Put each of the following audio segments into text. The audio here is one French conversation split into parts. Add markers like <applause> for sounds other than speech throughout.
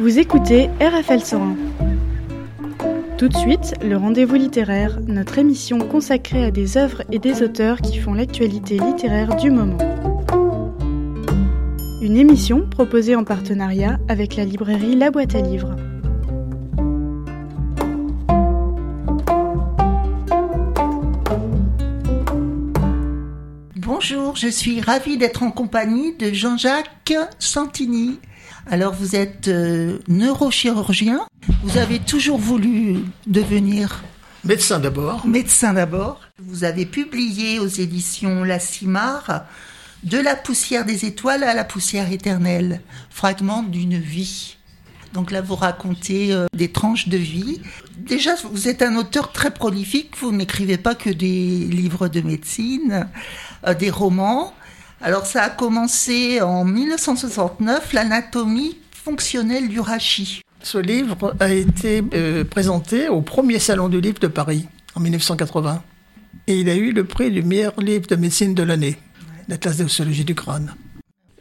Vous écoutez RFL 101. Tout de suite, le rendez-vous littéraire, notre émission consacrée à des œuvres et des auteurs qui font l'actualité littéraire du moment. Une émission proposée en partenariat avec la librairie La Boîte à Livres. Bonjour, je suis ravie d'être en compagnie de Jean-Jacques Santini. Alors vous êtes euh, neurochirurgien, vous avez toujours voulu devenir Médecin d'abord. médecin d'abord. Vous avez publié aux éditions La Cimar De la poussière des étoiles à la poussière éternelle, fragment d'une vie. Donc là, vous racontez euh, des tranches de vie. Déjà, vous êtes un auteur très prolifique. Vous n'écrivez pas que des livres de médecine, euh, des romans. Alors ça a commencé en 1969, l'anatomie fonctionnelle du rachis. Ce livre a été euh, présenté au premier salon du livre de Paris en 1980. Et il a eu le prix du meilleur livre de médecine de l'année, l'Atlas d'ostéologie du crâne.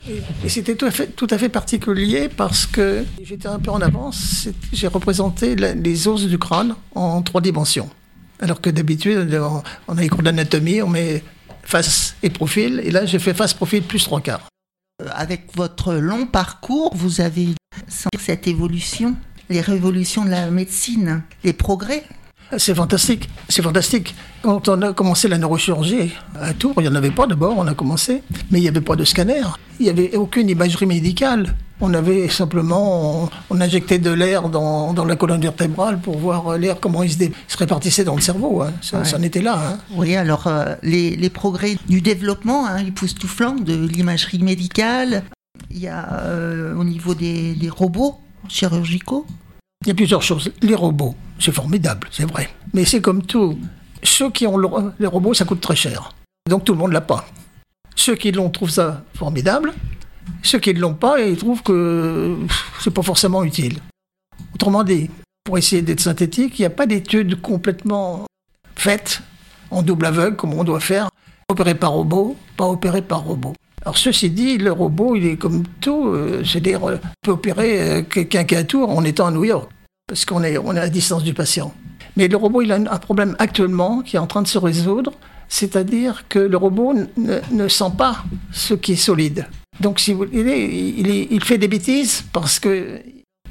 Et, c'était tout à, fait, tout à fait particulier parce que j'étais un peu en avance. J'ai représenté la- les os du crâne en trois dimensions. Alors que d'habitude, on on a les cours d'anatomie, on met face et profil. Et là, j'ai fait face, profil, plus trois quarts. Euh, Avec votre long parcours, vous avez senti cette évolution, les révolutions de la médecine, les progrès? C'est fantastique, c'est fantastique. Quand on a commencé la neurochirurgie à Tours, il n'y en avait pas d'abord, on a commencé, mais il n'y avait pas de scanner, il n'y avait aucune imagerie médicale. On avait simplement, on, on injectait de l'air dans, dans la colonne vertébrale pour voir euh, l'air, comment il se, dé- se répartissait dans le cerveau. hein. Ça, Ouais. ça en était là. hein. Oui, alors euh, les, les progrès du développement, hein, époustouflant, de l'imagerie médicale. Il y a euh, au niveau des, des robots chirurgicaux. Il y a plusieurs choses. Les robots, c'est formidable, c'est vrai. Mais c'est comme tout. Ceux qui ont le- les robots, ça coûte très cher. Donc tout le monde l'a pas. Ceux qui l'ont trouvent ça formidable. Ceux qui ne l'ont pas, ils trouvent que c'est pas forcément utile. Autrement dit, pour essayer d'être synthétique, il n'y a pas d'études complètement faites en double aveugle comme on doit faire. Opérer par robot, pas opérer par robot. Alors ceci dit, le robot, il est comme tout, euh, c'est-à-dire euh, peut opérer euh, quelqu'un qui est à Tours en étant à New York, parce qu'on est, à distance du patient. Mais le robot, il a un un problème actuellement qui est en train de se résoudre, c'est-à-dire que le robot ne sent pas ce qui est solide. Donc il, fait des bêtises parce que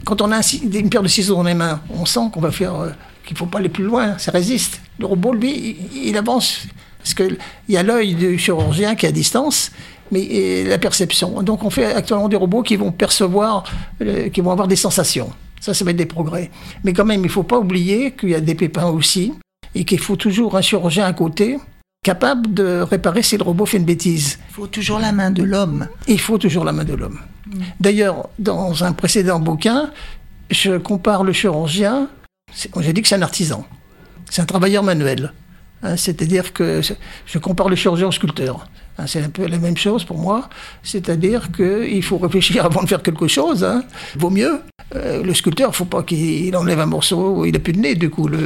quand on a une paire de ciseaux dans les mains, on sent qu'on va faire, euh, qu'il faut pas aller plus loin, ça résiste. Le robot, lui, il, avance parce qu'il y a l'œil du chirurgien qui est à distance, mais la perception. Donc on fait actuellement des robots qui vont percevoir, euh, qui vont avoir des sensations. Ça, ça va être des progrès. Mais quand même, il ne faut pas oublier qu'il y a des pépins aussi, et qu'il faut toujours un chirurgien à côté capable de réparer si le robot fait une bêtise. Il faut toujours la main de l'homme. Il faut toujours la main de l'homme. D'ailleurs, dans un précédent bouquin, je compare le chirurgien, j'ai dit que c'est un artisan, c'est un travailleur manuel. Hein, C'est-à-dire que je- compare le chirurgien au sculpteur. Hein, c'est un peu la même chose pour moi. C'est-à-dire qu'il faut réfléchir avant de faire quelque chose. Hein. Vaut mieux. Euh, le sculpteur, il ne faut pas qu'il enlève un morceau, il n'a plus de nez, du coup, le,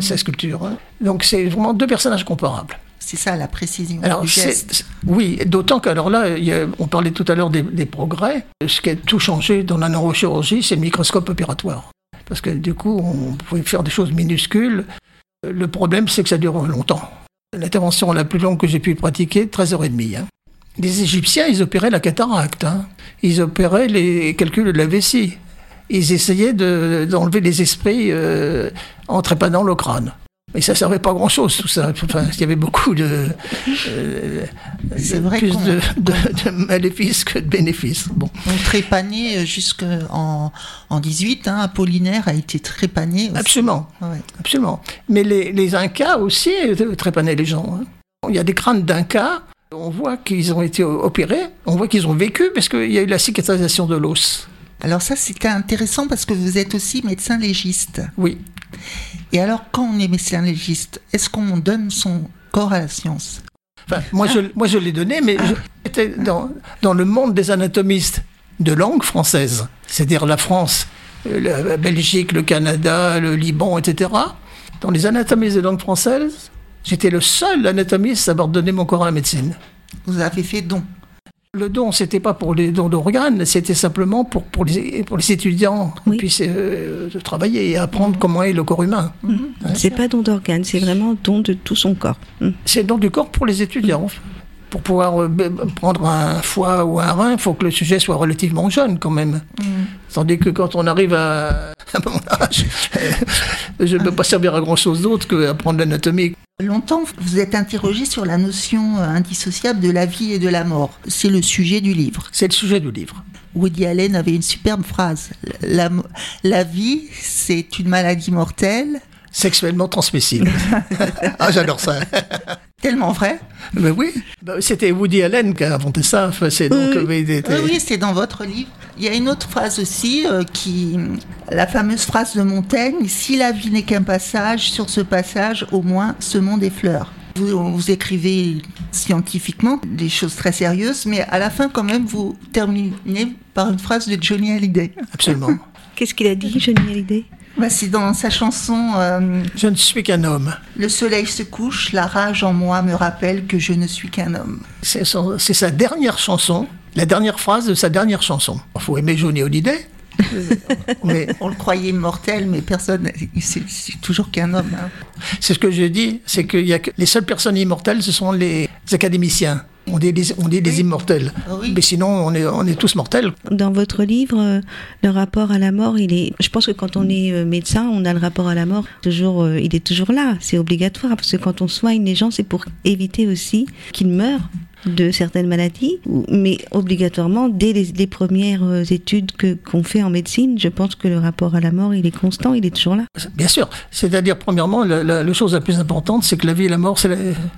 sa sculpture. hein. Donc, c'est vraiment deux personnages comparables. C'est ça la précision Alors, du c'est- geste. c'est- oui, d'autant qu'alors là, a- on parlait tout à l'heure des, des progrès. Ce qui a tout changé dans la neurochirurgie, c'est le microscope opératoire. Parce que du coup, on pouvait faire des choses minuscules. Le problème, c'est que ça dure longtemps. L'intervention la plus longue que j'ai pu pratiquer, 13h30. Hein. Les Égyptiens, ils opéraient la cataracte. hein. Ils opéraient les calculs de la vessie. Ils essayaient de- d'enlever les esprits euh, en trépanant le crâne. Mais ça servait pas à grand chose, tout ça. Enfin, il y avait beaucoup de. euh, C'est vrai plus de, de- de maléfices que de bénéfices. Bon. On trépanait jusqu'en en 18. Hein, Apollinaire a été trépané. aussi. Absolument. Ouais. Absolument. Mais les, les Incas aussi euh, trépanaient les gens. hein. Il y a des crânes d'Incas, on voit qu'ils ont été opérés, on voit qu'ils ont vécu parce qu'il y a eu la cicatrisation de l'os. Alors ça, c'était intéressant parce que vous êtes aussi médecin légiste. Oui. Et alors, quand on est médecin légiste, est-ce qu'on donne son corps à la science? Enfin, moi, je, moi, je l'ai donné, mais j'étais dans, dans le monde des anatomistes de langue française, c'est-à-dire la France, euh, la Belgique, le Canada, le Liban, etc. Dans les anatomistes de langue française, j'étais le seul anatomiste à avoir donné mon corps à la médecine. Vous avez fait don. Le don, c'était pas pour les dons d'organes, c'était simplement pour, pour, les, pour les étudiants Oui. puissent euh, travailler et apprendre comment est le corps humain. C'est pas don d'organes, c'est vraiment don de tout son corps. C'est don du corps pour les étudiants. Pour pouvoir euh, prendre un foie ou un rein, il faut que le sujet soit relativement jeune quand même. Tandis que quand on arrive à, <laughs> à mon âge, je ne peux pas servir à grand chose d'autre qu'apprendre l'anatomie. Longtemps, vous êtes interrogé sur la notion euh, indissociable de la vie et de la mort. C'est le sujet du livre. C'est le sujet du livre. Woody Allen avait une superbe phrase. La, la vie, c'est une maladie mortelle. Sexuellement transmissible. <laughs> ah, j'adore ça. <laughs> Tellement vrai. Ben oui, Ben, c'était Woody Allen qui a inventé ça. Enfin, c'est donc, Oui, était- Oui, oui, c'est dans votre livre. Il y a une autre phrase aussi euh, qui, la fameuse phrase de Montaigne si la vie n'est qu'un passage, sur ce passage, au moins, ce monde est fleur. Vous, vous écrivez scientifiquement des choses très sérieuses, mais à la fin, quand même, vous terminez par une phrase de Johnny Hallyday. Absolument. <laughs> Qu'est-ce qu'il a dit, Johnny Hallyday? Bah, c'est dans sa chanson euh, Je ne suis qu'un homme. Le soleil se couche, la rage en moi me rappelle que je ne suis qu'un homme. C'est sa dernière chanson, la dernière phrase de sa dernière chanson. Il faut aimer Johnny Hallyday. <laughs> mais On le croyait immortel, mais personne, c'est c'est toujours qu'un homme. hein. c'est ce que je dis, c'est que, y a que les seules personnes immortelles, ce sont les académiciens. On les Oui. immortels. Ah oui. Mais sinon, on est, on est tous mortels. Dans votre livre, euh, le rapport à la mort, il est. Je pense que quand on est euh, médecin, on a le rapport à la mort toujours. euh, il est toujours là. C'est obligatoire parce que quand on soigne les gens, c'est pour éviter aussi qu'ils meurent de certaines maladies. Mais obligatoirement, dès les, les premières études que qu'on fait en médecine, je pense que le rapport à la mort, il est constant, il est toujours là. Bien sûr. C'est-à-dire, premièrement, la, la- la chose la plus importante, c'est que la vie et la mort, c'est la-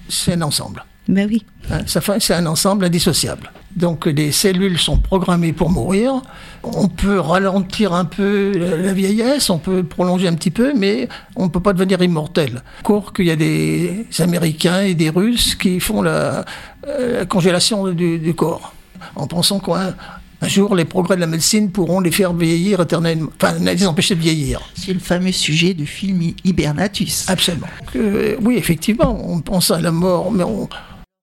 c'est un ensemble. Ben oui. Hein, ça fait- C'est un ensemble indissociable. Donc les cellules sont programmées pour mourir. On peut ralentir un peu la la vieillesse, on peut prolonger un petit peu, mais on ne peut pas devenir immortel. Encore qu'il y a des Américains et des Russes qui font la, euh, la congélation du, du corps, en pensant qu'un un jour les progrès de la médecine pourront les faire vieillir éternellement, enfin les empêcher de vieillir. C'est le fameux sujet du film Hi- Hibernatus. Absolument. Euh, oui, effectivement, on pense à la mort, mais on-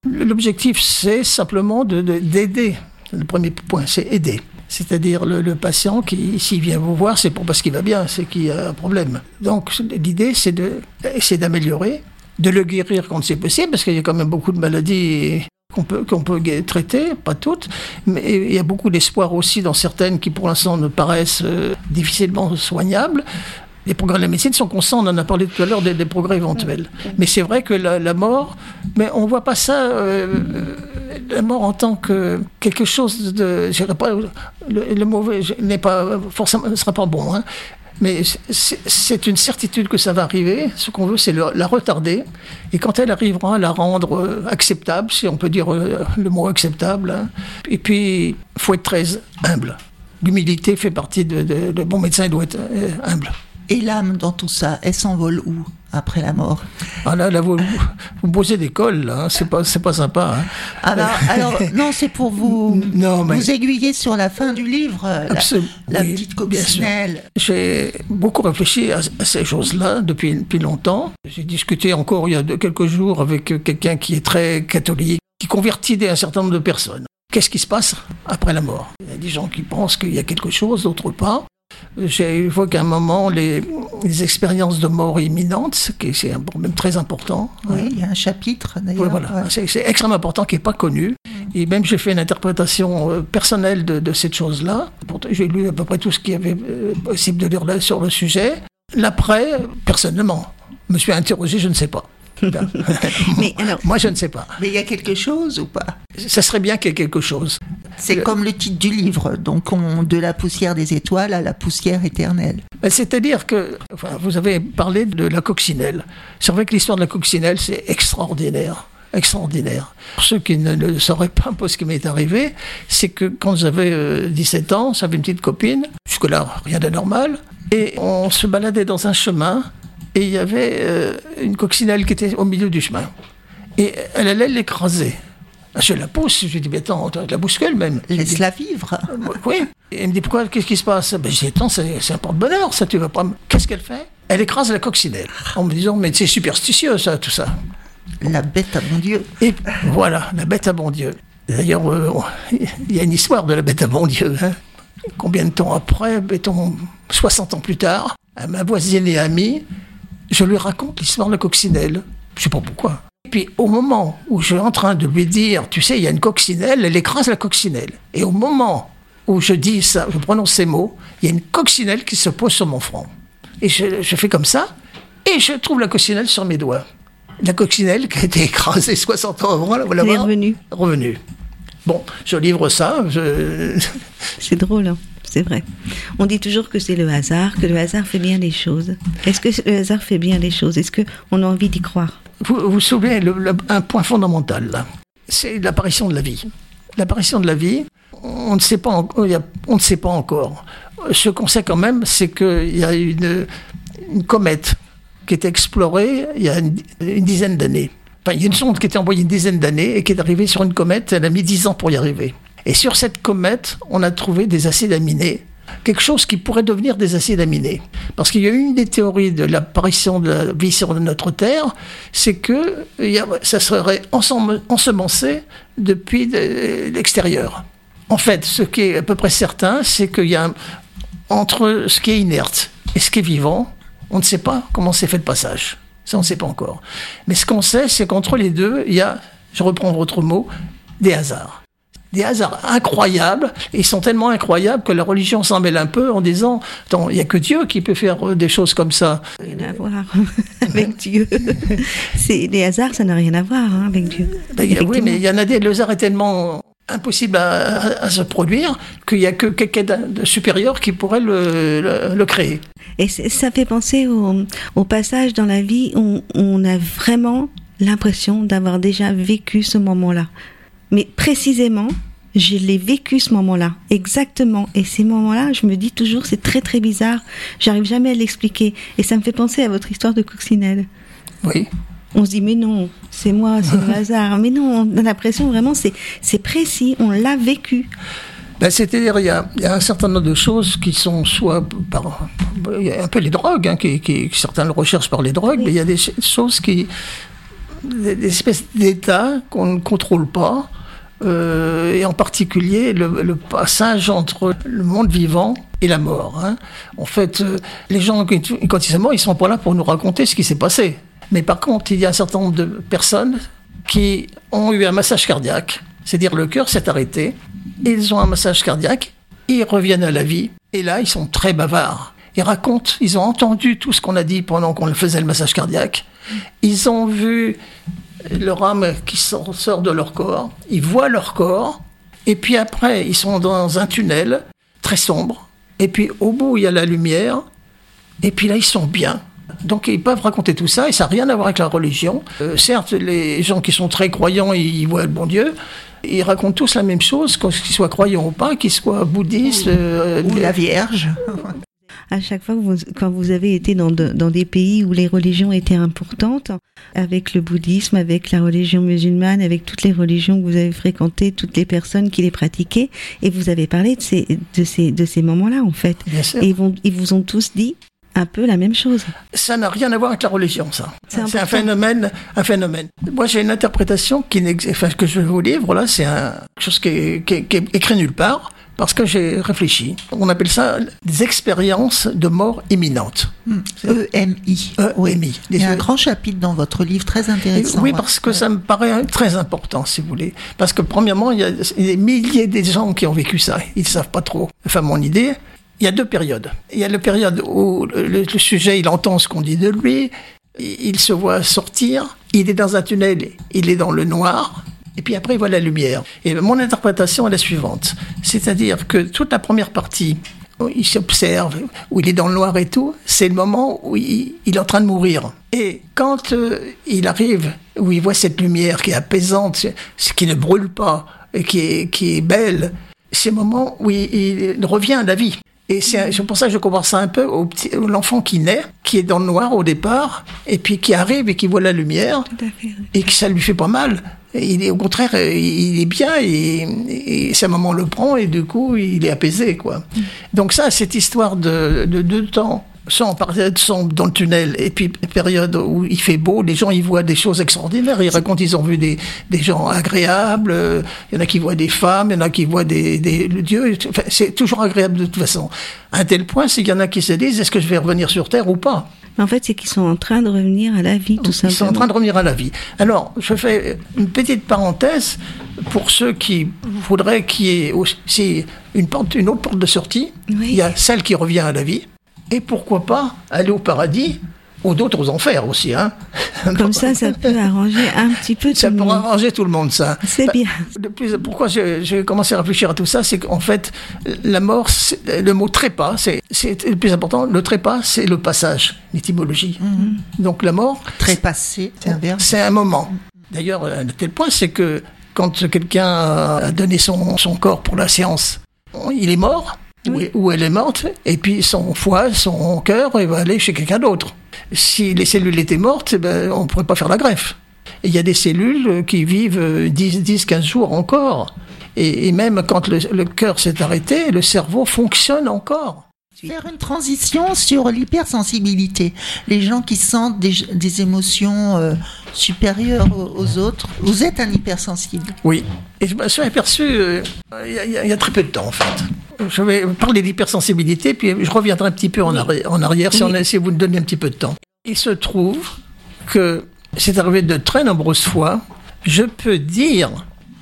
l'objectif, c'est simplement de- de- d'aider. Le premier point, c'est aider. C'est-à-dire le, patient qui, s'il vient vous voir, c'est pas parce qu'il va bien, c'est qu'il y a un problème. Donc l'idée, c'est d'améliorer, de le guérir quand c'est possible, parce qu'il y a quand même beaucoup de maladies qu'on peut, qu'on peut traiter, pas toutes, mais il y a beaucoup d'espoir aussi dans certaines qui pour l'instant ne paraissent euh, difficilement soignables. Les progrès de la médecine sont constants, on en a parlé tout à l'heure des, des progrès éventuels. Mais c'est vrai que la, la mort, mais on voit pas ça, euh, euh, la mort en tant que quelque chose de, je dirais pas, le, le mauvais n'est pas forcément, ne sera pas bon, hein. Mais c'est- une certitude que ça va arriver. Ce qu'on veut, c'est la retarder. Et quand elle arrivera, la rendre euh, acceptable, si on peut dire le mot acceptable. hein. Et puis, il faut être très humble. L'humilité fait partie de, de, de bon médecin, il doit être humble. Et l'âme dans tout ça, elle s'envole où après la mort? Ah là, là vous, vous posez des cols, là. hein. C'est pas, c'est pas sympa. hein. alors, <laughs> alors, non, c'est pour vous, <laughs> Non, mais- vous aiguiller sur la fin du livre, la, Absolument. la Oui, petite coccinelle. J'ai beaucoup réfléchi à, à ces choses-là depuis, depuis longtemps. J'ai discuté encore il y a quelques jours avec quelqu'un qui est très catholique, qui convertit un certain nombre de personnes. Qu'est-ce qui se passe après la mort? Il y a des gens qui pensent qu'il y a quelque chose, d'autres pas. J'évoque à un moment les, les expériences de mort imminente, ce qui est- c'est un problème très important. Oui, il y a un chapitre d'ailleurs. Oui, voilà. ouais. C'est extrêmement important, qui n'est pas connu. Et même j'ai fait une interprétation euh, personnelle de, de cette chose-là. J'ai lu à peu près tout ce qu'il y avait euh, possible de lire là sur le sujet. L'après, personnellement, me suis interrogé, je ne sais pas. <laughs> Mais alors, Moi, je ne sais pas. Mais il y a quelque chose ou pas? Ça serait bien qu'il y ait quelque chose. C'est Le- comme le titre du livre, donc on- de la poussière des étoiles à la poussière éternelle. Ben, C'est-à-dire que, enfin, vous avez parlé de la coccinelle. C'est vrai que l'histoire de la coccinelle, c'est extraordinaire. Extraordinaire. Pour ceux qui ne le sauraient pas un peu ce qui m'est arrivé, c'est que quand j'avais euh, 17 ans, j'avais une petite copine, jusque-là, rien d'anormal, et on se baladait dans un chemin, et il y avait euh, une coccinelle qui était au milieu du chemin. Et elle allait l'écraser. Je la pousse, je lui dis, mais attends, la bouscule même. Laisse-la vivre. oui. Et elle me dit pourquoi Qu'est-ce qui se passe? Ben, Je dis attends, c'est un porte-bonheur, ça, tu vas pas. Qu'est-ce qu'elle fait? Elle écrase la coccinelle en me disant mais c'est superstitieux ça, tout ça. La bête à mon Dieu. Et voilà, la bête à bon Dieu. D'ailleurs, euh, <laughs> il y a une histoire de la bête à bon Dieu. Hein. Combien de temps après, mettons 60 ans plus tard, ma voisine et amie, je lui raconte l'histoire de la coccinelle. Je sais pas pourquoi. Et puis au moment où je suis en train de lui dire, tu sais, il y a une coccinelle, elle écrase la coccinelle. Et au moment où je dis ça, je prononce ces mots, il y a une coccinelle qui se pose sur mon front. Et je, je fais comme ça, et je trouve la coccinelle sur mes doigts. La coccinelle qui a été écrasée <laughs> 60 ans avant, voilà, Elle est revenue. Revenue. Bon, je livre ça. C'est drôle, hein c'est vrai. On dit toujours que c'est le hasard, que le hasard fait bien les choses. Est-ce que le hasard fait bien les choses? Est-ce qu'on a envie d'y croire? Vous, vous soulevez un point fondamental. C'est l'apparition de la vie. L'apparition de la vie, on ne sait pas, encore. Ce qu'on sait quand même, c'est qu'il y a une, comète qui est explorée il y a une, dizaine d'années. Enfin, il y a une sonde qui était envoyée une dizaine d'années et qui est arrivée sur une comète. Elle a mis dix ans pour y arriver. Et sur cette comète, on a trouvé des acides aminés, quelque chose qui pourrait devenir des acides aminés. Parce qu'il y a une des théories de l'apparition de la vie sur notre Terre, c'est que ça serait ensemencé depuis l'extérieur. En fait, ce qui est à peu près certain, c'est qu'il y a entre ce qui est inerte et ce qui est vivant, on ne sait pas comment s'est fait le passage. Ça, on ne sait pas encore. Mais ce qu'on sait, c'est qu'entre les deux, il y a, je reprends votre mot, des hasards. Des hasards incroyables. Et ils sont tellement incroyables que la religion s'en mêle un peu en disant il n'y a que Dieu qui peut faire des choses comme ça. Rien à voir <laughs> avec Dieu. <laughs> les hasards, ça n'a rien à voir hein, avec Dieu. Ben, oui, mais il y en a des. Le hasard est tellement impossible à, se produire qu'il n'y a que quelqu'un de supérieur qui pourrait le, créer. Et ça fait penser au, passage dans la vie où on a vraiment l'impression d'avoir déjà vécu ce moment-là. Mais précisément, je l'ai vécu ce moment-là, exactement. Et ces moments-là, je me dis toujours, c'est très très bizarre. J'arrive jamais à l'expliquer. Et ça me fait penser à votre histoire de coccinelle. Oui on se dit mais non, c'est moi, c'est le hasard. Mais non, on a l'impression vraiment c'est précis, on l'a vécu. Ben, C'est-à-dire, il y, a, un certain nombre de choses qui sont soit par. Il y a un peu les drogues, hein, qui, qui, certains le recherchent par les drogues, mais il y a des choses qui. Des, espèces d'états qu'on ne contrôle pas, euh, et en particulier le, passage entre le monde vivant et la mort. Hein. En fait, euh, les gens, quand ils sont morts, ils sont pas là pour nous raconter ce qui s'est passé. Mais par contre, il y a un certain nombre de personnes qui ont eu un massage cardiaque, c'est-à-dire le cœur s'est arrêté, ils ont un massage cardiaque, ils reviennent à la vie, et là, ils sont très bavards. Ils racontent, ils ont entendu tout ce qu'on a dit pendant qu'on faisait le massage cardiaque. Ils ont vu leur âme qui sort de leur corps, ils voient leur corps, et puis après, ils sont dans un tunnel très sombre, et puis au bout, il y a la lumière, et puis là, ils sont bien. Donc ils peuvent raconter tout ça et ça n'a rien à voir avec la religion. Euh, certes, les gens qui sont très croyants, ils voient le bon Dieu. Ils racontent tous la même chose, qu'ils soient croyants ou pas, qu'ils soient bouddhistes. Euh, ou la Vierge. <laughs> à chaque fois quand vous avez été dans, dans, des pays où les religions étaient importantes, avec le bouddhisme, avec la religion musulmane, avec toutes les religions que vous avez fréquentées, toutes les personnes qui les pratiquaient, et vous avez parlé de ces, de ces, de ces moments-là, en fait. Et ils, vont, ils vous ont tous dit, un peu la même chose. Ça n'a rien à voir avec la religion, ça. C'est un phénomène, un phénomène. Moi, j'ai une interprétation qui enfin, que je vous livre là, c'est quelque chose qui est, qui, est, écrit nulle part. Parce que j'ai réfléchi. On appelle ça des expériences de mort imminente. EMI. EMI. Il y a un grand chapitre dans votre livre très intéressant. oui, parce que ça me paraît très important, si vous voulez. Parce que premièrement, il y a des milliers de gens qui ont vécu ça. Ils ne savent pas trop. Enfin, mon idée, il y a deux périodes. Il y a la période où le, sujet, il entend ce qu'on dit de lui, il se voit sortir, il est dans un tunnel, il est dans le noir, et puis après il voit la lumière. Et mon interprétation est la suivante. C'est-à-dire que toute la première partie, où il s'observe, où il est dans le noir et tout, c'est le moment où il, est en train de mourir. Et quand euh, il arrive, où il voit cette lumière qui est apaisante, qui ne brûle pas, et qui est, qui est belle, c'est le moment où il revient à la vie. Et c'est pour ça que je compare ça un peu au petit, l'enfant qui naît, qui est dans le noir au départ, et puis qui arrive et qui voit la lumière, et que ça lui fait pas mal. Il est au contraire, il est bien et, et sa maman le prend et du coup il est apaisé quoi. Mm. Donc ça, cette histoire de, de deux temps soit en période sombre dans le tunnel, et puis période où il fait beau, les gens y voient des choses extraordinaires. Ils racontent ils ont vu des, des gens agréables, euh, il y en a qui voient des femmes, il y en a qui voient des, des le Dieu. Enfin, c'est toujours agréable de toute façon. À un tel point, c'est qu'il y en a qui se disent est-ce que je vais revenir sur Terre ou pas? Mais en fait, c'est qu'ils sont en train de revenir à la vie, tout Ils sont en simplement. train de revenir à la vie. Alors, je fais une petite parenthèse pour ceux qui voudraient qu'il y ait aussi une, porte, une autre porte de sortie. Oui. Il y a celle qui revient à la vie. Et pourquoi pas aller au paradis ou d'autres aux enfers aussi. Hein. Comme ça, ça peut arranger un petit peu <laughs> tout Ça le pourra monde. arranger tout le monde, ça. C'est Bah, bien. de plus, pourquoi j'ai commencé à réfléchir à tout ça, c'est qu'en fait, la mort, c'est- le mot trépas, c'est le plus important. Le trépas, c'est le passage, l'étymologie. Donc la mort, Trépassé, c'est un verbe. c'est un moment. D'ailleurs, à tel point, c'est que quand quelqu'un a donné son, son corps pour la séance, il est mort, ou- ou elle est morte, et puis son foie, son cœur, il va aller chez quelqu'un d'autre. Si les cellules étaient mortes, eh ben, on ne pourrait pas faire la greffe. Il y a des cellules qui vivent euh, 10, 10 15 jours encore. Et, et même quand le, le cœur s'est arrêté, le cerveau fonctionne encore. Faire une transition sur l'hypersensibilité. Les gens qui sentent des, des émotions euh, supérieures aux, aux autres. Vous êtes un hypersensible. Oui. Et je me suis aperçu euh, y, y il y a très peu de temps, en fait. Je vais parler d'hypersensibilité, puis je reviendrai un petit peu en, arri- en arrière si, on a, si vous me donnez un petit peu de temps. Il se trouve que c'est arrivé de très nombreuses fois. Je peux dire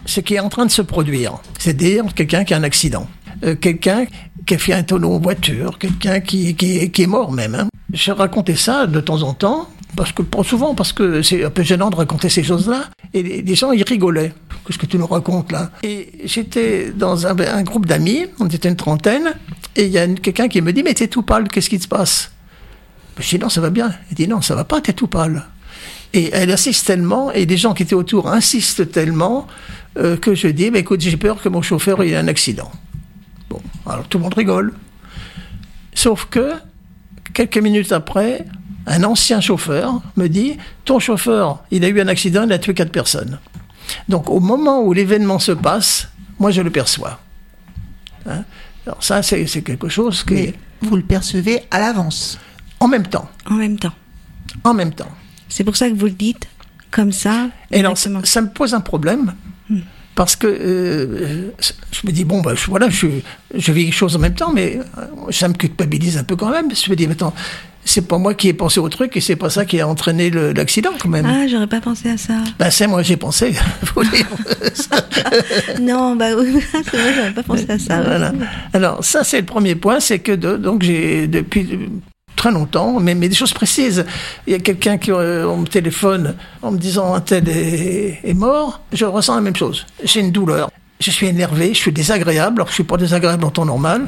ce qui est en train de se produire. C'est-à-dire quelqu'un qui a un accident. Euh, quelqu'un qui a fait un tonneau en voiture, quelqu'un qui, qui, qui est mort même. Hein. Je racontais ça de temps en temps, parce que souvent, parce que c'est un peu gênant de raconter ces choses-là. Et les, les gens, ils rigolaient. Qu'est-ce que tu nous racontes là Et j'étais dans un, groupe d'amis, on était une trentaine, et il y a quelqu'un qui me dit Mais t'es tout pâle, qu'est-ce qui se passe? Je dis Non, ça va bien. Il dit Non, ça va pas, t'es tout pâle. Et elle insiste tellement, et les gens qui étaient autour insistent tellement, euh, que je dis, bah, écoute, j'ai peur que mon chauffeur ait un accident. Bon, alors tout le monde rigole. Sauf que, quelques minutes après, un ancien chauffeur me dit, ton chauffeur, il a eu un accident, il a tué quatre personnes. Donc au moment où l'événement se passe, moi je le perçois. Hein? Alors ça, c'est c'est quelque chose qui Mais vous le percevez à l'avance. en même temps. En même temps. En même temps. C'est pour ça que vous le dites comme ça. Et alors, ça, me pose un problème. Parce que euh, je me dis, bon, bah, je, voilà, je, je vis les choses en même temps, mais euh, ça me culpabilise un peu quand même. Je me dis, mais attends, c'est pas moi qui ai pensé au truc et c'est pas ça qui a entraîné l'accident quand même. Ah, j'aurais pas pensé à ça. Ben, c'est moi, j'ai pensé. <laughs> Faut dire. <laughs> non, bah oui, <laughs> c'est vrai, j'aurais pas pensé à ça. ouais. Voilà. Alors, ça, c'est le premier point, c'est que de- donc j'ai depuis très longtemps, mais, mais des choses précises. Il y a quelqu'un qui euh, on me téléphone en me disant un tel est, est mort, je ressens la même chose. J'ai une douleur. Je suis énervé, je suis désagréable, alors que je suis pas désagréable en temps normal.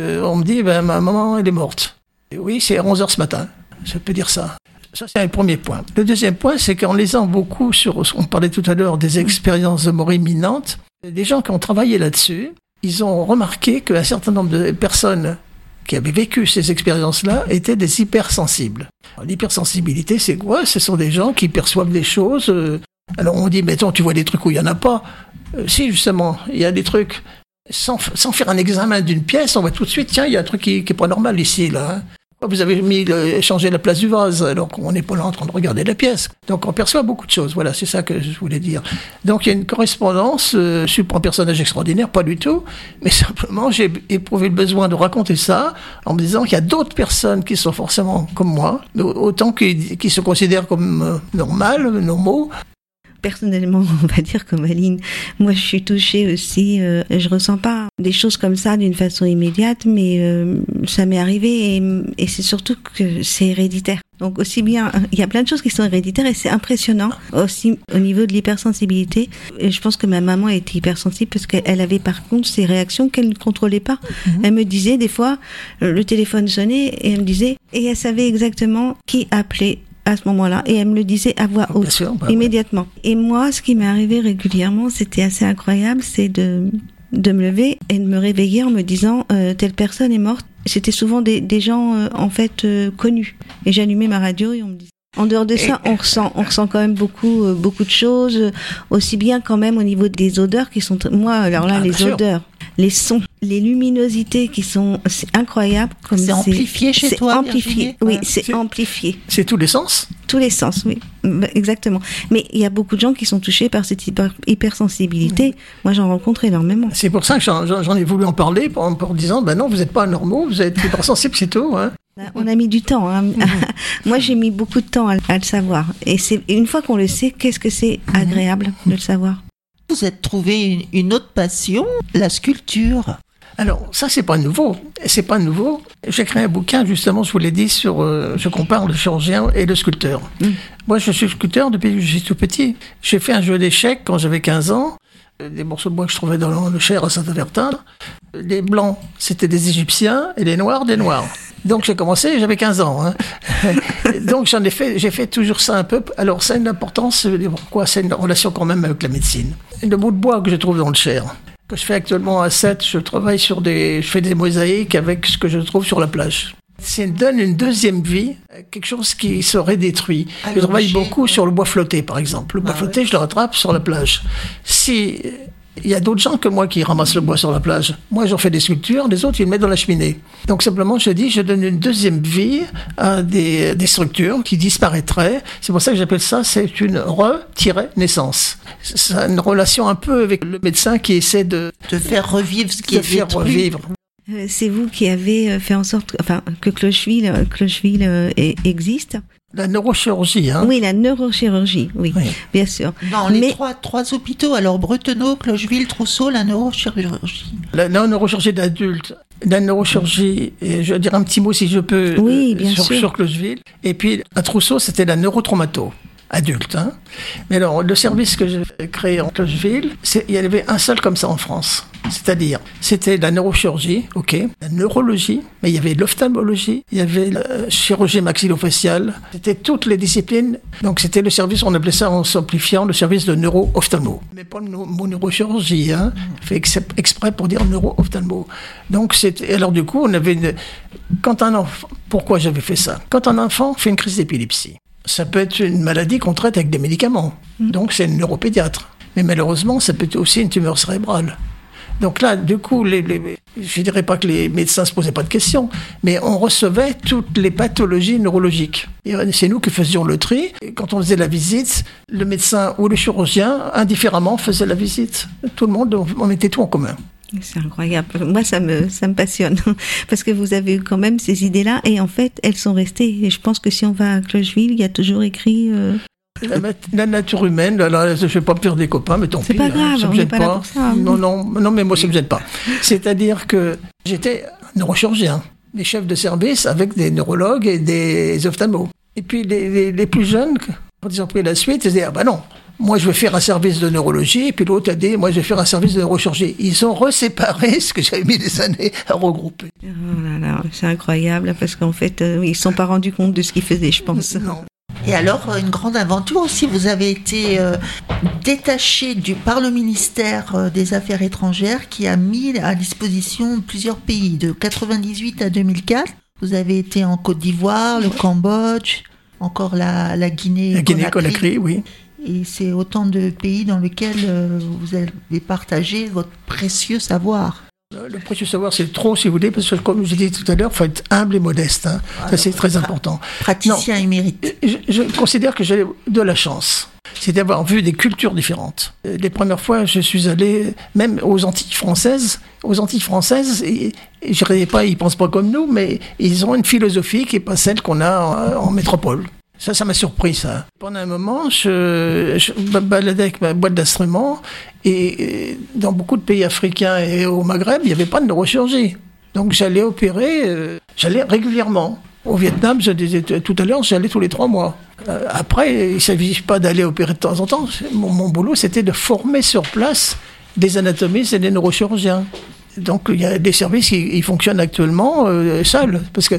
Euh, on me dit, ben, ma maman, elle est morte. Oui, c'est à 11 heures ce matin. Je peux dire ça. Ça, c'est le premier point. Le deuxième point, c'est qu'en lisant beaucoup sur, on parlait tout à l'heure des expériences de mort imminente, des gens qui ont travaillé là-dessus, ils ont remarqué qu'un certain nombre de personnes qui avaient vécu ces expériences-là étaient des hypersensibles. L'hypersensibilité, c'est quoi? Ce sont des gens qui perçoivent des choses. euh, alors on dit, mettons, tu vois des trucs où il n'y en a pas. Euh, si, justement, il y a des trucs. Sans, sans faire un examen d'une pièce, on voit tout de suite, tiens, il y a un truc qui, qui est pas normal ici, là. hein. Vous avez mis le- changé la place du vase, alors qu'on n'est pas là en train de regarder la pièce. Donc on perçoit beaucoup de choses. Voilà, c'est ça que je voulais dire. Donc il y a une correspondance. euh, je suis pas un personnage extraordinaire, pas du tout. Mais <laughs> simplement, j'ai éprouvé le besoin de raconter ça en me disant qu'il y a d'autres personnes qui sont forcément comme moi, autant qui, qui se considèrent comme euh, normales, normaux. Personnellement, <laughs> on va dire comme Aline, moi je suis touchée aussi. euh, je ressens pas des choses comme ça d'une façon immédiate, mais euh, ça m'est arrivé et, et c'est surtout que c'est héréditaire. Donc aussi bien, il y a plein de choses qui sont héréditaires et c'est impressionnant aussi au niveau de l'hypersensibilité. Je pense que ma maman était hypersensible parce qu'elle avait par contre ces réactions qu'elle ne contrôlait pas. Elle me disait des fois, euh, le téléphone sonnait et elle me disait, et elle savait exactement qui appelait à ce moment-là et elle me le disait à voix haute Bien sûr, bah ouais. immédiatement. Et moi, ce qui m'est arrivé régulièrement, c'était assez incroyable, c'est de de me lever et de me réveiller en me disant euh, telle personne est morte. C'était souvent des, des gens euh, en fait euh, connus. Et j'allumais ma radio et on me disait. En dehors de ça, on ressent, on ressent quand même beaucoup, euh, beaucoup de choses, euh, aussi bien quand même au niveau des odeurs qui sont. Moi, alors là, Ah, les odeurs, les sons, les luminosités qui sont c'est incroyable comme C'est amplifié chez c'est toi, amplifié Virginie oui Ouais. c'est amplifié C'est tous les sens tous les sens oui Bah, exactement mais il y a beaucoup de gens qui sont touchés par cette hyper- hypersensibilité moi j'en rencontre énormément C'est pour ça que j'en ai voulu en parler, pour- en, en disant, ben non, vous n'êtes pas anormaux, vous êtes hypersensibles, c'est tout. Hein. on a mis du temps hein. <laughs> moi j'ai mis beaucoup de temps à, à le savoir et c'est une fois qu'on le sait qu'est-ce que c'est agréable de le savoir? Vous êtes trouvé une, une autre passion, la sculpture. Alors, ça, c'est pas nouveau. C'est pas nouveau. J'ai créé un bouquin, justement, je vous l'ai dit, sur, euh, je compare le chirurgien et le sculpteur. Moi, je suis sculpteur depuis que je suis tout petit. J'ai fait un jeu d'échecs quand j'avais 15 ans. Euh, Des morceaux de bois que je trouvais dans le Cher à Saint-Avertin. Les blancs, c'était des Égyptiens, et les noirs, des noirs. Donc j'ai commencé, j'avais 15 ans. hein. <laughs> Donc j'en ai fait, j'ai fait toujours ça un peu. Alors ça a une importance, euh, pourquoi C'est une relation quand même avec la médecine. Le bout de bois que je trouve dans le Cher, que je fais actuellement à 7, je travaille sur des, je fais des mosaïques avec ce que je trouve sur la plage. Ça donne une deuxième vie, à quelque chose qui serait détruit. À je travaille beaucoup ouais. sur le bois flotté, par exemple. Le bois Ah flotté, je le rattrape sur la plage. Si il y a d'autres gens que moi qui ramassent le bois sur la plage. Moi, j'en fais des sculptures, les autres, ils le mettent dans la cheminée. Donc, simplement, je dis, je donne une deuxième vie à des, des structures qui disparaîtraient. C'est pour ça que j'appelle ça, c'est une re-naissance. C'est une relation un peu avec le médecin qui essaie de, De faire revivre ce qui de est faire détruit. revivre. Euh, C'est vous qui avez euh, fait en sorte, enfin, que Clocheville, euh, Clocheville existe. La neurochirurgie, hein. Oui, la neurochirurgie, oui, Oui. bien sûr. Dans les Mais- trois, trois hôpitaux, alors Bretonneau, Clocheville, Trousseau, la neurochirurgie. La, la neurochirurgie d'adulte, la neurochirurgie, et je vais dire un petit mot si je peux Oui, euh, bien sur, sûr. sur Closeville. Et puis à Trousseau, c'était la neurotraumato adulte. Hein. Mais alors, le service que j'ai créé en Closeville, c'est- il y avait un seul comme ça en France. C'est-à-dire, c'était la neurochirurgie, ok, la neurologie, mais il y avait l'ophtalmologie, il y avait la euh, chirurgie maxillofaciale, c'était toutes les disciplines. Donc c'était le service, on appelait ça en simplifiant, le service de neuro-ophtalmo. Mais pas mot neurochirurgie, hein, fait ex- exprès pour dire neuro-ophtalmo. Donc c'était, alors du coup, on avait une, quand un enfant, pourquoi j'avais fait ça? Quand un enfant fait une crise d'épilepsie, ça peut être une maladie qu'on traite avec des médicaments. Donc c'est une neuropédiatre. Mais malheureusement, ça peut être aussi une tumeur cérébrale. Donc là, du coup, les, je dirais pas que les médecins se posaient pas de questions, mais on recevait toutes les pathologies neurologiques. Et c'est nous qui faisions le tri. Quand on faisait la visite, le médecin ou le chirurgien, indifféremment, faisait la visite. Tout le monde, on, on mettait tout en commun. C'est incroyable. Moi, ça me, ça me passionne. <laughs> Parce que vous avez eu quand même ces idées-là et en fait, elles sont restées. Et je pense que si on va à Clocheville, il y a toujours écrit. euh, La, nature humaine, là, là, je vais pas faire des copains, mais tant C'est pis. pas hein, grave, ça me gêne n'est pas là pour ça. Non, non, non, mais moi, ça me gêne pas. <laughs> C'est-à-dire que j'étais neurochirurgien, des chefs de service avec des neurologues et des ophtalmos. Et puis, les, les, les plus jeunes, quand ils ont pris la suite, ils disaient, ah ben non, moi, je vais faire un service de neurologie, et puis l'autre a dit, moi, je vais faire un service de neurochirurgie. Ils ont reséparé <laughs> ce que j'avais mis des années à regrouper. Oh là là, c'est incroyable parce qu'en fait, euh, ils ne sont pas rendus compte de ce qu'ils faisaient, je pense. Non. Et alors, euh, une grande aventure aussi, vous avez été euh, détaché du, par le ministère euh, des Affaires étrangères qui a mis à disposition plusieurs pays. De 98 à 2004, vous avez été en Côte d'Ivoire, le Cambodge, encore la, la Guinée. La Guinée-Conakry, oui. Et c'est autant de pays dans lesquels vous avez partagé votre précieux savoir. Le précieux savoir, c'est trop, si vous voulez, parce que comme je dit tout à l'heure, il faut être humble et modeste. hein. Ça, c'est très important. Praticien émérite. Je, je considère que j'ai de la chance. C'est d'avoir vu des cultures différentes. Euh, Les premières fois, je suis allé même aux Antilles françaises. Aux Antilles françaises, et, et je dirais pas, ils pensent pas comme nous, mais ils ont une philosophie qui est pas celle qu'on a en, en métropole. Ça, ça m'a surpris. Pendant un moment, je, me baladais avec ma boîte d'instruments et dans beaucoup de pays africains et au Maghreb, il n'y avait pas de neurochirurgie. Donc j'allais opérer, euh, j'allais régulièrement. Au Vietnam, je disais tout à l'heure, j'allais tous les trois mois. Euh, après, il ne s'agit pas d'aller opérer de temps en temps. Mon boulot, c'était de former sur place des anatomistes et des neurochirurgiens. Donc il y a des services qui fonctionnent actuellement euh, seuls, parce que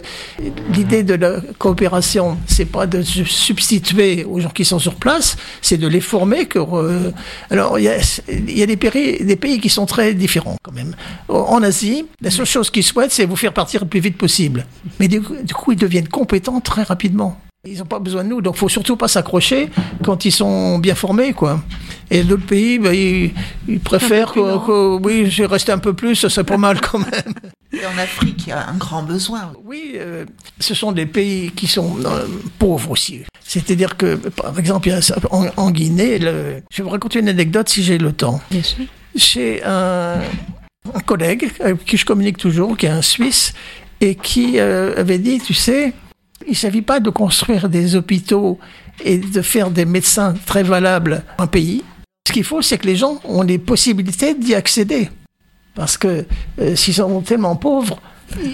l'idée de la coopération, c'est pas de se substituer aux gens qui sont sur place, c'est de les former. Que, euh, alors il y a, il y a des, pays, des pays qui sont très différents quand même. En Asie, la seule chose qu'ils souhaitent, c'est vous faire partir le plus vite possible. Mais du coup, ils deviennent compétents très rapidement. Ils n'ont pas besoin de nous, donc faut surtout pas s'accrocher quand ils sont bien formés, quoi. Et d'autres pays, ben, ils, ils, préfèrent que, que, oui, j'ai resté un peu plus, c'est pas mal quand même. <laughs> Et en Afrique, il y a un grand besoin. Oui, euh, ce sont des pays qui sont euh, pauvres aussi. C'est-à-dire que, par exemple, en, en Guinée, le... je vais vous raconter une anecdote si j'ai le temps. Bien sûr. J'ai un, un, collègue avec qui je communique toujours, qui est un Suisse, et qui euh, avait dit, tu sais, il ne s'agit pas de construire des hôpitaux et de faire des médecins très valables en pays. Ce qu'il faut, c'est que les gens ont les possibilités d'y accéder. Parce que euh, s'ils sont tellement pauvres,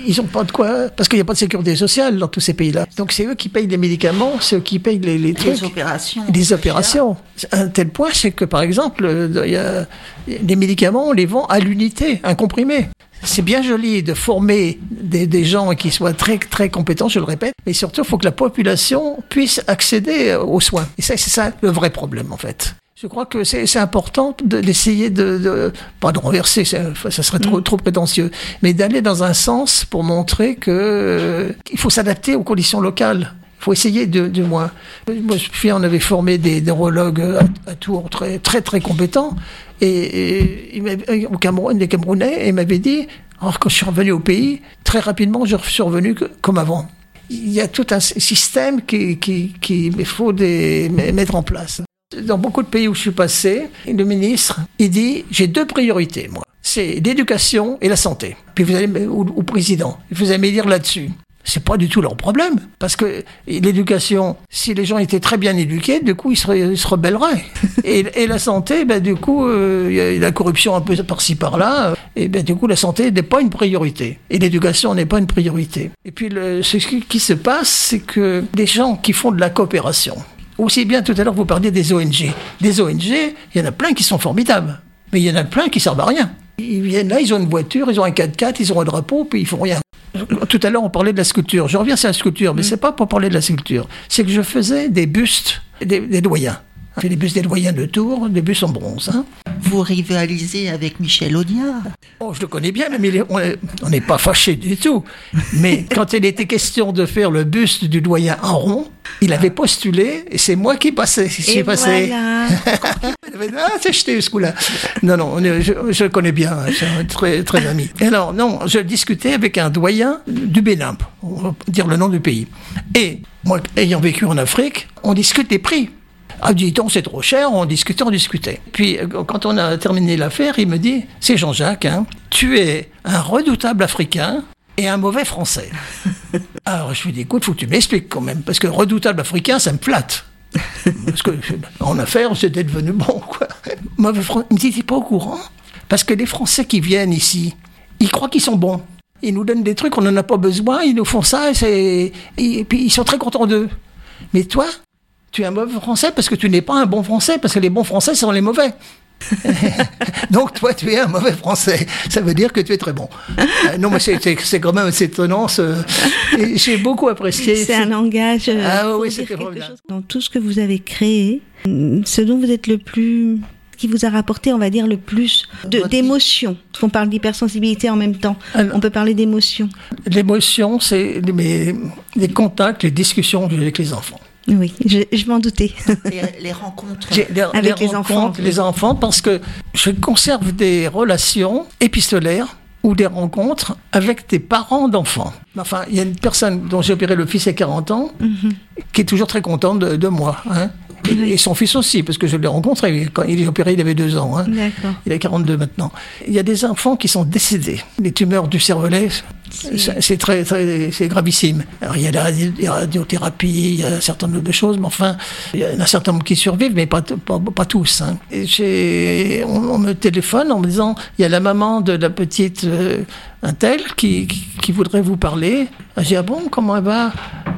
ils n'ont pas de quoi. Parce qu'il n'y a pas de sécurité sociale dans tous ces pays-là. Donc c'est eux qui payent les médicaments, c'est eux qui payent les, les, trucs, les opérations. Les opérations. Un tel point, c'est que par exemple, y a, les médicaments, on les vend à l'unité, un comprimé. C'est bien joli de former des, des, gens qui soient très très compétents, je le répète, mais surtout, il faut que la population puisse accéder aux soins. Et ça, c'est ça le vrai problème en fait. Je crois que c'est important d'essayer de, de, pas de renverser, ça, ça serait trop, mmh. trop prétentieux, mais d'aller dans un sens pour montrer que euh, il faut s'adapter aux conditions locales. Il faut essayer de, du moins. Moi, je suis, on avait formé des neurologues à, à Tours très très très compétents, et, et au Cameroun, des Camerounais, et ils m'avaient dit, alors quand je suis revenu au pays, très rapidement, je suis revenu comme avant. Il y a tout un système qu'il qui, qui, faut mettre en place. Dans beaucoup de pays où je suis passé, le ministre, il dit, j'ai deux priorités, moi. C'est l'éducation et la santé. Puis vous allez, ou, ou président, vous allez me dire là-dessus. C'est pas du tout leur problème. Parce que l'éducation, si les gens étaient très bien éduqués, du coup, ils, se rebelleraient. <laughs> et, et, la santé, ben, du coup, il euh, y a la corruption un peu par-ci par-là. Et ben, du coup, la santé n'est pas une priorité. Et l'éducation n'est pas une priorité. Et puis, le, ce qui se passe, c'est que les gens qui font de la coopération, aussi bien tout à l'heure vous parliez des ONG. Des ONG, il y en a plein qui sont formidables, mais il y en a plein qui servent à rien. Ils viennent là, ils ont une voiture, ils ont un 4x4, ils ont un drapeau, puis ils font rien. Tout à l'heure, on parlait de la sculpture. Je reviens sur la sculpture, mais c'est pas pour parler de la sculpture. C'est que je faisais des bustes des, des doyens. J'ai fait des bustes des doyens de Tours, des bustes en bronze. Hein. Vous rivalisez avec Michel Audiard Oh, je le connais bien, mais on n'est pas fâchés du tout. Mais <laughs> quand il était question de faire le buste du doyen en rond, il avait postulé et c'est moi qui passais. Et passé. Voilà. <laughs> ah, c'est jeté ce coup-là. Non, non, je, je le connais bien, c'est un très, très ami. Et alors, non, je discutais avec un doyen du Bénin, on va dire le nom du pays. Et moi, ayant vécu en Afrique, on discute des prix. Ah, dit-on, c'est trop cher, on discutait, on discutait. Puis, quand on a terminé l'affaire, il me dit, c'est Jean-Jacques, hein, tu es un redoutable Africain et un mauvais Français. <laughs> Alors, je lui dis, écoute, faut que tu m'expliques quand même, parce que redoutable Africain, ça me flatte. Parce que, en affaires, c'était devenu bon, quoi. Mauvais Français, il me dit, t'es pas au courant? Parce que les Français qui viennent ici, ils croient qu'ils sont bons. Ils nous donnent des trucs, on n'en a pas besoin, ils nous font ça, et, et puis ils sont très contents d'eux. Mais toi, tu es un mauvais français parce que tu n'es pas un bon français, parce que les bons français sont les mauvais. <laughs> Donc toi, tu es un mauvais français. Ça veut dire que tu es très bon. Euh, non, mais c'est quand même assez étonnant. J'ai beaucoup apprécié. C'est un langage. Euh, ah oui, c'était formidable. Dans tout ce que vous avez créé, ce dont vous êtes le plus qui vous a rapporté, on va dire, le plus d'émotions On parle d'hypersensibilité en même temps. Alors, on peut parler d'émotions. L'émotion, c'est les, les contacts, les discussions avec les enfants. Oui, je, je m'en doutais. Les, les rencontres. Les, Avec les, les rencontres, enfants. Les enfants, parce que je conserve des relations épistolaires ou des rencontres avec des parents d'enfants. Enfin, il y a une personne dont j'ai opéré le fils il y a 40 ans, mm -hmm. qui est toujours très contente de, de moi. Hein. Et, oui. et, son fils aussi, parce que je l'ai rencontré. Quand il est opéré, il avait deux ans. Hein. Il a 42 maintenant. Il y a des enfants qui sont décédés. Les tumeurs du cervelet, c'est très, très c'est gravissime. Alors, il y a la radiothérapie, il y a un certain nombre de choses, mais enfin, il y en a un certain nombre qui survivent, mais pas, pas, pas tous. Hein. Et on, on, me téléphone en me disant, il y a la maman de la petite euh, un tel qui, qui, voudrait vous parler. Je dis, ah bon, comment elle va?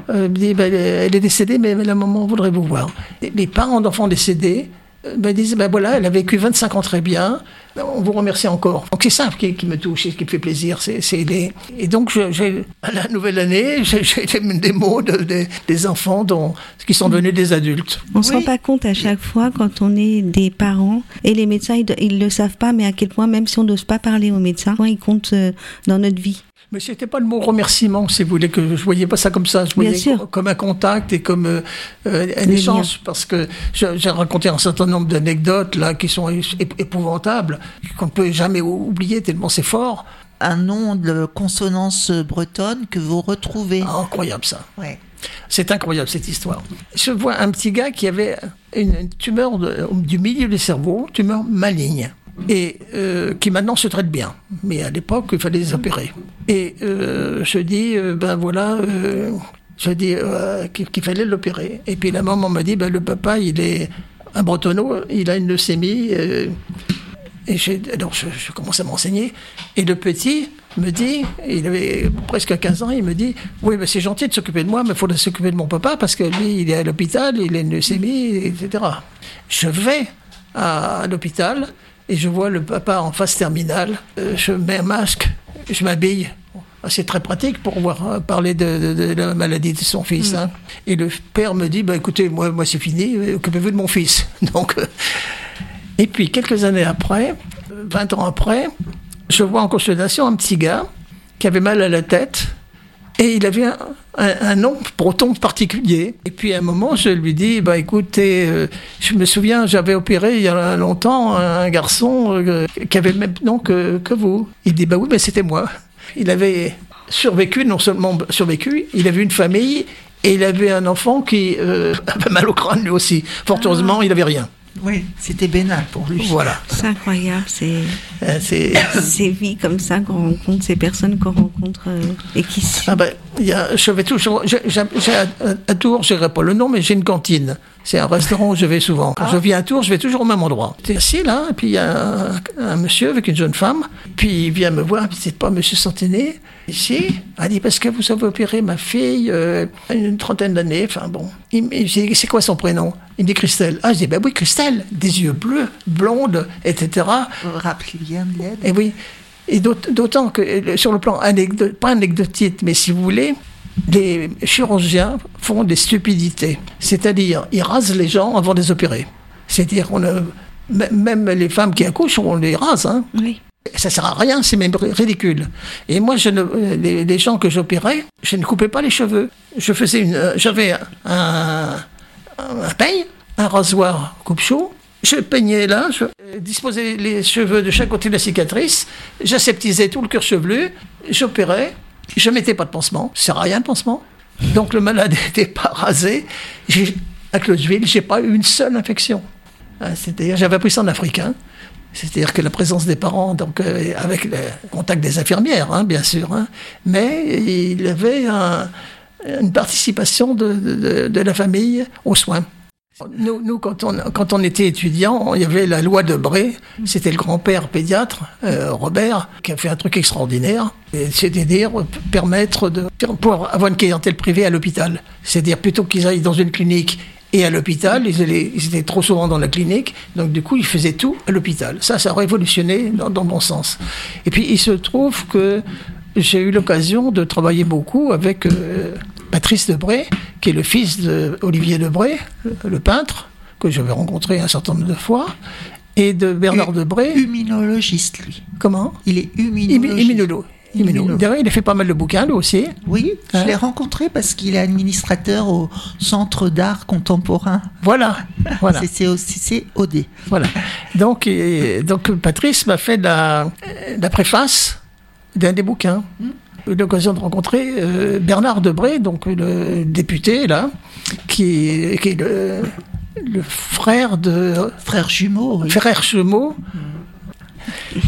Euh, dit, ben, Elle est décédée, mais la maman voudrait vous voir. Les parents d'enfants décédés me disent, ben voilà, elle a vécu 25 ans très bien, on vous remercie encore. Donc c'est ça qui, qui, me touche et qui me fait plaisir. C'est, c'est les... Et donc, j'ai, à la nouvelle année, <laughs> j'ai, des mots de, de, des enfants dont, qui sont devenus des adultes. On ne oui. se rend pas compte à chaque fois quand on est des parents, et les médecins, ils ne le savent pas, mais à quel point, même si on n'ose pas parler aux médecins, ils comptent euh, dans notre vie. Mais c'était pas le mot remerciement, si vous voulez, que je voyais pas ça comme ça. Je voyais comme un contact et comme euh, euh, un échange, parce que j'ai raconté un certain nombre d'anecdotes là qui sont épouvantables, qu'on ne peut jamais oublier tellement c'est fort. Un nom de consonance bretonne que vous retrouvez. Ah, incroyable ça. Ouais. C'est incroyable cette histoire. Je vois un petit gars qui avait une, une tumeur de- du milieu du cerveau, tumeur maligne, et euh, qui maintenant se traite bien. Mais à l'époque, il fallait les opérer. Et euh, je dis, euh, ben voilà, je dis qu'il fallait l'opérer. Et puis la maman m'a dit, ben le papa, il est un bretonneau, il a une leucémie. et j'ai- alors je, commence à m'enseigner. Et le petit me dit, il avait presque 15 ans, il me dit Oui, mais c'est gentil de s'occuper de moi, mais il faut s'occuper de mon papa parce que lui, il est à l'hôpital, il a une leucémie, etc. Je vais à, l'hôpital et je vois le papa en phase terminale. Euh, je mets un masque, je m'habille. C'est très pratique pour pouvoir euh, parler de, de- de la maladie de son fils. hein. Et le père me dit bah, écoutez, moi, moi c'est fini, euh, occupez-vous de mon fils. <laughs> Donc. euh, et puis, quelques années après, euh, 20 ans après, je vois en consultation un petit gars qui avait mal à la tête et il avait un, un- un nom breton particulier. Et puis, à un moment, je lui dis, bah, écoutez, euh, je me souviens, j'avais opéré il y a longtemps un garçon euh, qui avait le même nom que, que vous. Il dit, bah oui, mais c'était moi. Il avait survécu, non seulement survécu, il avait une famille et il avait un enfant qui euh, <laughs> avait mal au crâne lui aussi. Fort heureusement, il avait rien. Oui, c'était bénin pour lui. Voilà. C'est incroyable, c'est Euh, C'est <coughs> ces vies comme ça qu'on rencontre, ces personnes qu'on rencontre euh, et qui ah ben, il y a, je vais toujours. j'ai- j'ai- j'ai à, à Tours, je dirais pas le nom, mais j'ai une cantine. C'est un restaurant où je vais souvent. Quand je viens à Tours, je vais toujours au même endroit. T'es assis là, et puis il y a un, un monsieur avec une jeune femme, puis il vient me voir, puis c'est pas Monsieur Centené ici. Elle dit parce que vous avez opéré ma fille, euh, une trentaine d'années. Enfin bon, il me- dit c'est quoi son prénom? Il me dit Christelle. Ah je dis ben oui Christelle, des yeux bleus, blonde, etc. Vous vous rappelez bien de l'aide Et oui. Et d'aut- d'autant que sur le plan anecdote, pas anecdotique, mais si vous voulez, les chirurgiens font des stupidités. C'est-à-dire, ils rasent les gens avant de les opérer. C'est-à-dire qu'on même les femmes qui accouchent, on les rase. Hein. Oui. Ça sert à rien, c'est même ri- ridicule. Et moi, je ne, les, les gens que j'opérais, je ne coupais pas les cheveux. Je faisais une, euh, j'avais un, un peigne, un rasoir coupe-chou. Je peignais là, je euh, disposais les cheveux de chaque côté de la cicatrice, j'aseptisais tout le cuir chevelu, j'opérais, je mettais pas de pansement, à rien de pansement. Donc le malade <laughs> n'était pas rasé. À Clauseville, j'ai pas eu une seule infection. Hein, C'est-à-dire, j'avais appris ça en Afrique. hein. C'est-à-dire que la présence des parents, euh, avec le contact des infirmières, hein, bien sûr, mais il avait un- une participation de la famille aux soins. Nous, nous, quand, on, quand on était étudiants, il y avait la loi de Bray, c'était le grand-père pédiatre, euh, Robert, qui a fait un truc extraordinaire, c'est-à-dire permettre de pouvoir avoir une clientèle privée à l'hôpital. C'est-à-dire plutôt qu'ils aillent dans une clinique et à l'hôpital, ils, ils étaient trop souvent dans la clinique, donc du coup ils faisaient tout à l'hôpital. Ça, ça a révolutionné dans, dans bon sens. Et puis il se trouve que j'ai eu l'occasion de travailler beaucoup avec euh, Patrice Debray, qui est le fils d'Olivier Debray, le, le peintre, que j'avais rencontré un certain nombre de fois, et de Bernard Debray. Immunologiste, lui. Comment? Il est. Immuno. D'ailleurs, il a fait pas mal de bouquins, lui aussi. Oui, je Hein? l'ai rencontré parce qu'il est administrateur au Centre d'art contemporain. Voilà. <laughs> Voilà. C'est COD. Voilà. Donc, et- donc Patrice m'a fait la, la préface d'un des bouquins. J'ai eu l'occasion de rencontrer euh, Bernard Debré, donc le député, là, qui, qui est le, le frère de Frère jumeau, oui. frère Chemeau.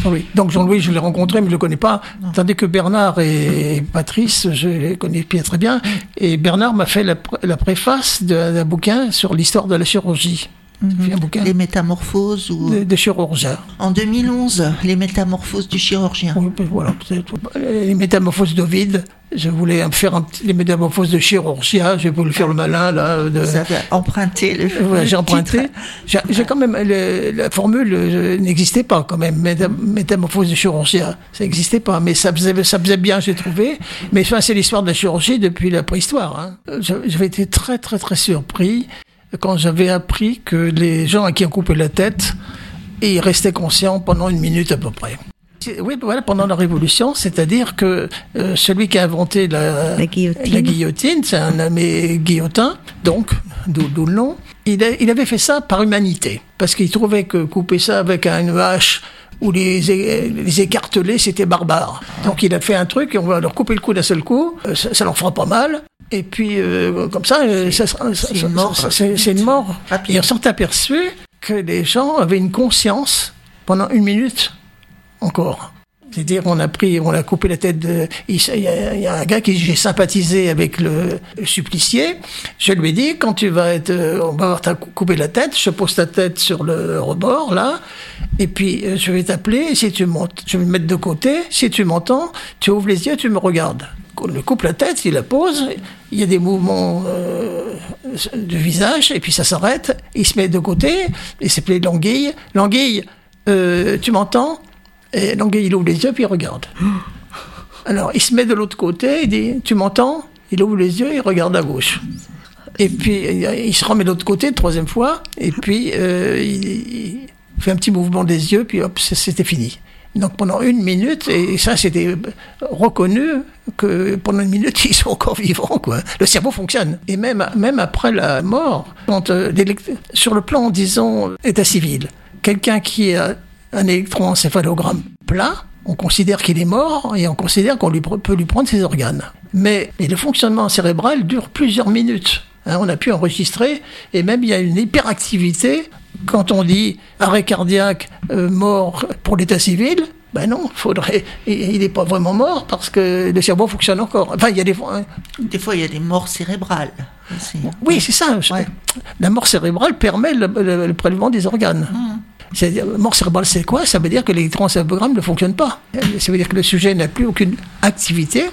Oui. Donc Jean-Louis, je l'ai rencontré, mais je ne le connais pas. Tandis que Bernard et Patrice, je les connais bien très bien. Et Bernard m'a fait la, la préface d'un bouquin sur l'histoire de la chirurgie. Un bouquin Les métamorphoses ou... de, de chirurgien. En 2011, les métamorphoses du chirurgien. Oui, ben voilà. Les métamorphoses d'Ovide, je voulais faire un petit- les métamorphoses de chirurgien, j'ai voulu faire le malin, là. De... Vous avez emprunté le. Ouais, j'ai emprunté. J'ai quand même le- la formule euh, n'existait pas quand même. Méta- Métamorphose de chirurgien, ça n'existait pas, mais ça faisait, ça faisait bien, j'ai trouvé. Mais enfin, c'est l'histoire de la chirurgie depuis la préhistoire. Hein. J'avais été très très très surpris quand j'avais appris que les gens à qui on coupait la tête, ils restaient conscients pendant une minute à peu près. Oui, voilà, pendant la Révolution, c'est-à-dire que euh, celui qui a inventé la, La guillotine. la guillotine, c'est un nommé Guillotin, donc, d'où le nom, il, a- il avait fait ça par humanité, parce qu'il trouvait que couper ça avec une hache ou les, les écarteler, c'était barbare. Donc il a fait un truc, et on va leur couper le cou d'un seul coup, euh, ça, ça leur fera pas mal, et puis euh, comme ça, c'est une mort c'est une mort. Et on s'est aperçu que les gens avaient une conscience pendant une minute encore. C'est-à-dire, on a pris, on a coupé la tête de. Il y, a, il y a un gars qui j'ai sympathisé avec le, supplicié. Je lui ai dit, quand tu vas être, euh, on va avoir ta coupé la tête, je pose ta tête sur le rebord là, et puis euh, je vais t'appeler. Si tu montes, je vais me mettre de côté. Si tu m'entends, tu ouvres les yeux, tu me regardes. On lui coupe la tête, il la pose. Il y a des mouvements euh, du visage, et puis ça s'arrête. Il se met de côté. Il s'appelait Languille. Languille, euh, tu m'entends? Et Languille, il ouvre les yeux, puis il regarde. <gasps> Alors, il se met de l'autre côté, il dit Tu m'entends? Il ouvre les yeux, il regarde à gauche. Et puis, il se remet de l'autre côté, troisième fois, et puis euh, il, il fait un petit mouvement des yeux, puis hop, c'est- c'était fini. Donc pendant une minute, et ça c'était reconnu que pendant une minute <laughs> ils sont encore vivants quoi. Le cerveau fonctionne et même même après la mort, euh, sur le plan disons état civil, quelqu'un qui a un électroencéphalogramme plat, on considère qu'il est mort et on considère qu'on peut lui prendre ses organes. Mais, mais le fonctionnement cérébral dure plusieurs minutes. Hein, on a pu enregistrer et même il y a une hyperactivité quand on dit arrêt cardiaque, euh, mort pour l'état civil. Ben non, faudrait. Il n'est pas vraiment mort parce que le cerveau fonctionne encore. Enfin, il y a des fois. Des fois, il y a des morts cérébrales. aussi. Oui, c'est ça. Ouais. La mort cérébrale permet le, le- le prélèvement des organes. C'est-à-dire, mort cérébrale, c'est quoi? Ça veut dire que l'électroencéphalogramme ne fonctionne pas. Ça veut dire que le sujet n'a plus aucune activité.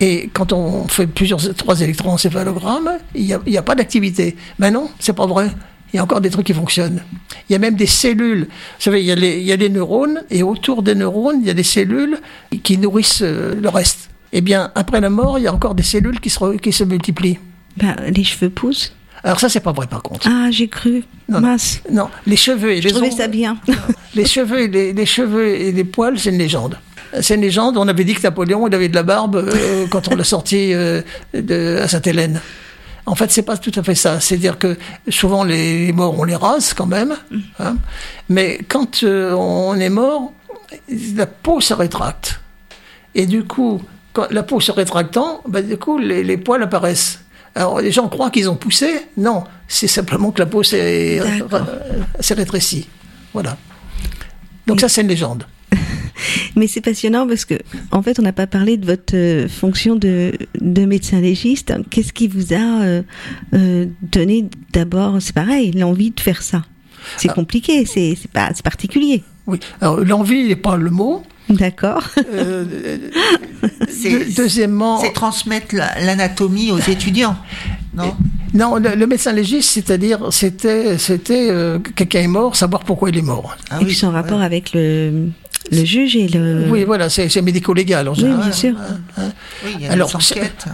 Et quand on fait plusieurs, trois électroencéphalogrammes, il n'y a, pas d'activité. Mais non, c'est pas vrai. Il y a encore des trucs qui fonctionnent. Il y a même des cellules. Vous savez, il y a les, il y a les neurones, et autour des neurones, il y a des cellules qui nourrissent euh, le reste. Eh bien, après la mort, il y a encore des cellules qui se, re- qui se multiplient. Bah, les cheveux poussent. Alors ça, c'est pas vrai par contre. Ah, j'ai cru. Non, non. Mince. Non, les cheveux et Je les trouvais ongles- ça bien. les cheveux, et les, les cheveux et les poils, c'est une légende. C'est une légende. On avait dit que Napoléon, il avait de la barbe euh, quand on l'a sorti euh, de, à Sainte-Hélène. En fait, c'est pas tout à fait ça. C'est-à-dire que souvent les morts, on les rase quand même. hein. Mais quand euh, on est mort, la peau se rétracte. Et du coup, quand la peau se rétractant, bah, du coup, les, les poils apparaissent. Alors, les gens croient qu'ils ont poussé. Non, c'est simplement que la peau s'est euh, s'est rétrécie. Voilà. Donc ça, c'est une légende. <laughs> <laughs> Mais c'est passionnant parce que, en fait, on n'a pas parlé de votre euh, fonction de, de médecin légiste. Qu'est-ce qui vous a euh, euh, donné d'abord, c'est pareil, l'envie de faire ça? C'est Ah. compliqué, c'est c'est pas, c'est particulier. Oui. Alors, l'envie n'est pas le mot. D'accord. Euh, deuxièmement, C'est transmettre la- l'anatomie aux étudiants. Non? Non, le, le médecin légiste, c'est-à-dire, c'était, c'était euh, quelqu'un est mort, savoir pourquoi il est mort. Ah Et puis son rapport avec le, le juge et le. Oui, voilà, c'est, c'est médico-légal en Oui, bien sûr. Oui, il y a Alors, des enquêtes.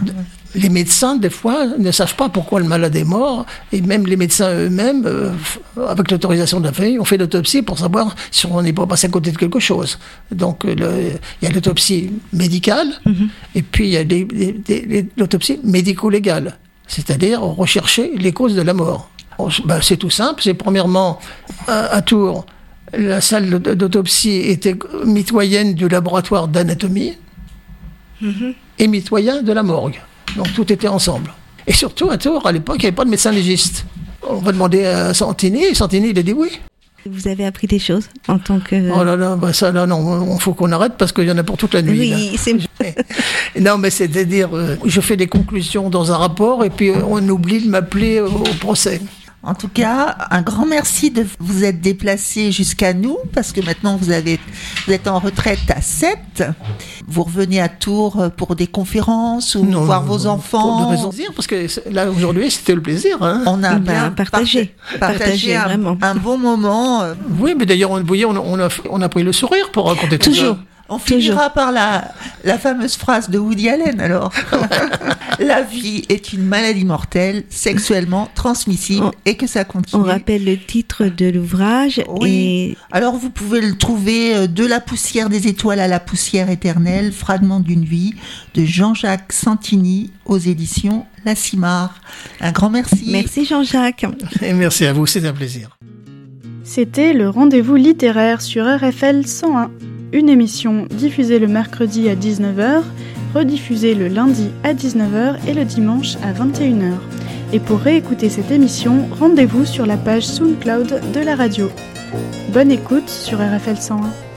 Les médecins, des fois, ne savent pas pourquoi le malade est mort, et même les médecins eux-mêmes, euh, avec l'autorisation de la famille, ont fait l'autopsie pour savoir si on n'est pas passé à côté de quelque chose. Donc, euh, le- il y a l'autopsie médicale, et puis il y a l'autopsie médico-légale, c'est-à-dire rechercher les causes de la mort. C'est- ben, c'est tout simple, c'est premièrement, à, à Tours, la salle d'autopsie était mitoyenne du laboratoire d'anatomie, et mitoyen de la morgue. Donc tout était ensemble. Et surtout, à Tours, à l'époque, il n'y avait pas de médecin légiste. On va demander à Santini, et Santini, il a dit oui. Vous avez appris des choses en tant que. Oh là là, bah ça là, non, il faut qu'on arrête parce qu'il y en a pour toute la nuit. oui, c'est. <laughs> Non, mais c'est-à-dire, euh, je fais des conclusions dans un rapport et puis euh, on oublie de m'appeler au, au procès. En tout cas, un grand merci de vous être déplacé jusqu'à nous, parce que maintenant vous, avez, vous êtes en retraite à 7. Vous revenez à Tours pour des conférences ou Non, voir non, vos non, Pour enfants. de dire, parce que là, aujourd'hui, c'était le plaisir. Hein. On a Ben, bien partagé. parta- Partagé, un, un bon moment. Oui, mais d'ailleurs, on- vous voyez, on, on a, on a pris le sourire pour raconter tout Toujours. ça. On finira par la, la fameuse phrase de Woody Allen alors. <laughs> la vie est une maladie mortelle, sexuellement transmissible On- et que ça continue. On rappelle le titre de l'ouvrage Oui. et Alors vous pouvez le trouver euh, de la poussière des étoiles à la poussière éternelle, fragment d'une vie de Jean-Jacques Santini aux éditions La Cimar. Un grand merci. merci Jean-Jacques. Et merci à vous, c'est un plaisir. C'était le rendez-vous littéraire sur RFL 101, une émission diffusée le mercredi à 19h, rediffusée le lundi à 19h et le dimanche à 21h. Et pour réécouter cette émission, rendez-vous sur la page SoundCloud de la radio. Bonne écoute sur RFL 101.